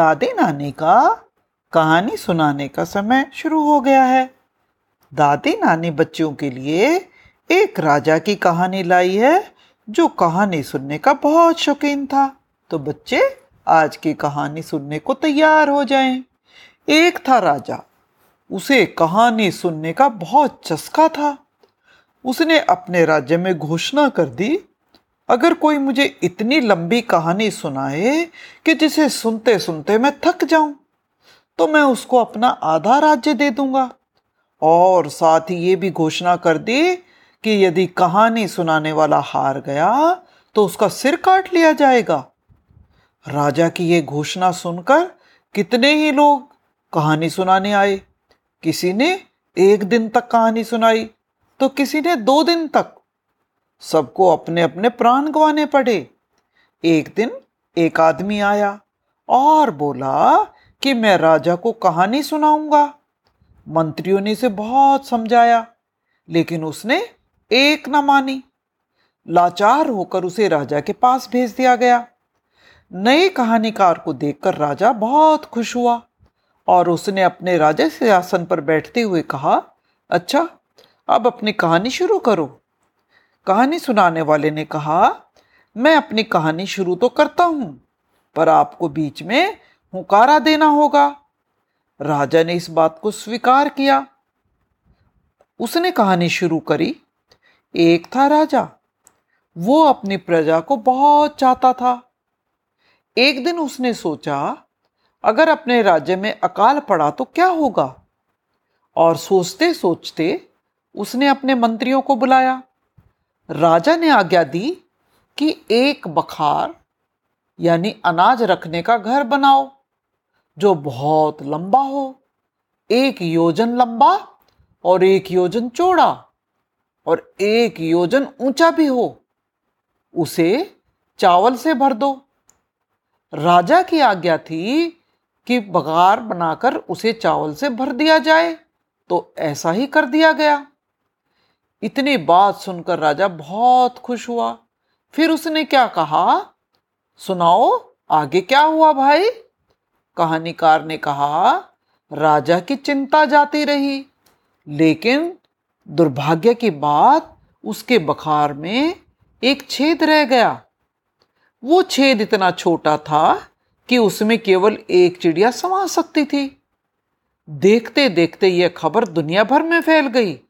दादी नानी का, कहानी सुनाने का समय शुरू हो गया है। दादी नानी बच्चों के लिए एक राजा की कहानी लाई है, जो कहानी सुनने का बहुत शौकीन था। तो बच्चे, आज की कहानी सुनने को तैयार हो जाएँ। एक था राजा, उसे कहानी सुनने का बहुत चस्का था। उसने अपने राज्य में घोषणा कर दी अगर कोई मुझे इतनी लंबी कहानी सुनाए कि जिसे सुनते सुनते मैं थक जाऊँ तो मैं उसको अपना आधा राज्य दे दूँगा। और साथ ही ये भी घोषणा कर दी कि यदि कहानी सुनाने वाला हार गया तो उसका सिर काट लिया जाएगा। राजा की ये घोषणा सुनकर कितने ही लोग कहानी सुनाने आए। किसी ने एक दिन तक कहानी सुनाई तो किसी ने दो दिन तक सबको अपने अपने प्राण गंवाने पड़े। एक दिन एक आदमी आया और बोला कि मैं राजा को कहानी सुनाऊँगा। मंत्रियों ने इसे बहुत समझाया, लेकिन उसने एक न मानी। लाचार होकर उसे राजा के पास भेज दिया गया। नए कहानीकार को देखकर राजा बहुत खुश हुआ और उसने अपने राजा से आसन पर बैठते हुए कहा अच्छा अब अपनी कहानी शुरू करो। कहानी सुनाने वाले ने कहा, मैं अपनी कहानी शुरू तो करता हूँ, पर आपको बीच में हुकारा देना होगा। राजा ने इस बात को स्वीकार किया। उसने कहानी शुरू करी, एक था राजा, वो अपनी प्रजा को बहुत चाहता था। एक दिन उसने सोचा, अगर अपने राज्य में अकाल पड़ा तो क्या होगा? और सोचते सोचते उसने अपने मंत्रियों को बुलाया। राजा ने आज्ञा दी कि एक बखार, यानी अनाज रखने का घर बनाओ, जो बहुत लंबा हो, एक योजन लंबा और एक योजन चौड़ा और एक योजन ऊँचा भी हो, उसे चावल से भर दो। राजा की आज्ञा थी कि बघार बनाकर उसे चावल से भर दिया जाए तो ऐसा ही कर दिया गया। इतनी बात सुनकर राजा बहुत खुश हुआ। फिर उसने क्या कहा? सुनाओ, आगे क्या हुआ भाई? कहानीकार ने कहा, राजा की चिंता जाती रही, लेकिन दुर्भाग्य की बात उसके बखार में एक छेद रह गया। वो छेद इतना छोटा था कि उसमें केवल एक चिड़िया समा सकती थी। देखते देखते यह खबर दुनिया भर में फैल गई।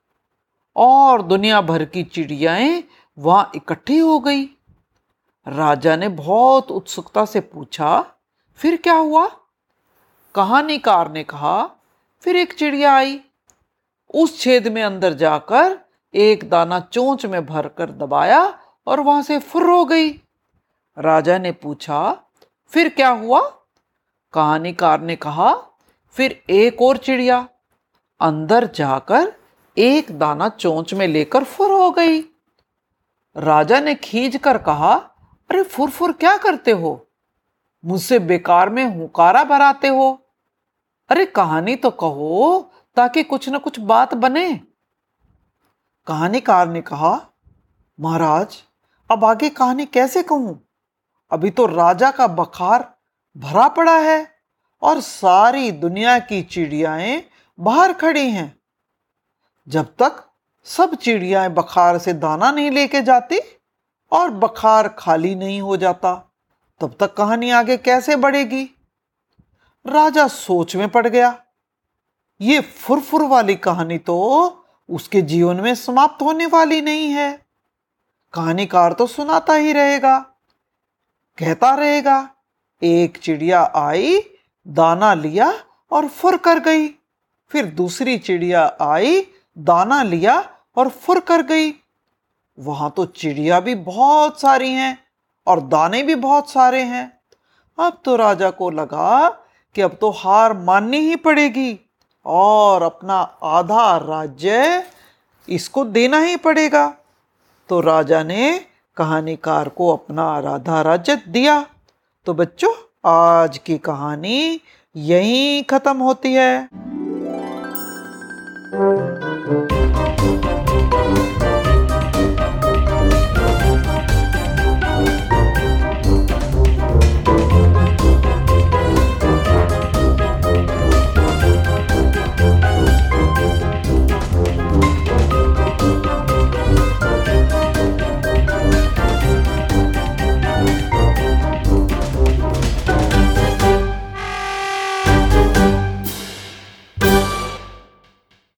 और दुनिया भर की चिड़ियाएँ वहाँ इकट्ठी हो गई। राजा ने बहुत उत्सुकता से पूछा, फिर क्या हुआ? कहानीकार ने कहा, फिर एक चिड़िया आई। उस छेद में अंदर जाकर एक दाना चोंच में भरकर दबाया और वहाँ से फुर हो गई। राजा ने पूछा, फिर क्या हुआ? कहानीकार ने कहा, फिर एक और चिड़िया। अंदर जाकर एक दाना चोंच में लेकर फुर हो गई। राजा ने खींच कर कहा, अरे फुर फुर क्या करते हो? मुझसे बेकार में हुकारा भराते हो। अरे कहानी तो कहो, ताकि कुछ न कुछ बात बने। कहानीकार ने कहा, महाराज, अब आगे कहानी कैसे कहूँ? अभी तो राजा का बखार भरा पड़ा है और सारी दुनिया की चिड़ियाएँ बाहर खड़ी हैं। जब तक सब चिड़ियाएँ बखार से दाना नहीं लेके जाती और बखार खाली नहीं हो जाता, तब तक कहानी आगे कैसे बढ़ेगी? राजा सोच में पड़ गया। ये फुरफुर वाली कहानी तो उसके जीवन में समाप्त होने वाली नहीं है। कहानीकार तो सुनाता ही रहेगा, कहता रहेगा, एक चिड़िया आई, दाना लिया और फुर कर गई, फिर दूसरी चिड़िया आई दाना लिया और फुर कर गई। वहाँ तो चिड़िया भी बहुत सारी हैं और दाने भी बहुत सारे हैं। अब तो राजा को लगा कि अब तो हार माननी ही पड़ेगी और अपना आधा राज्य इसको देना ही पड़ेगा। तो राजा ने कहानीकार को अपना आधा राज्य दिया। तो बच्चों, आज की कहानी यहीं खत्म होती है। Thank you.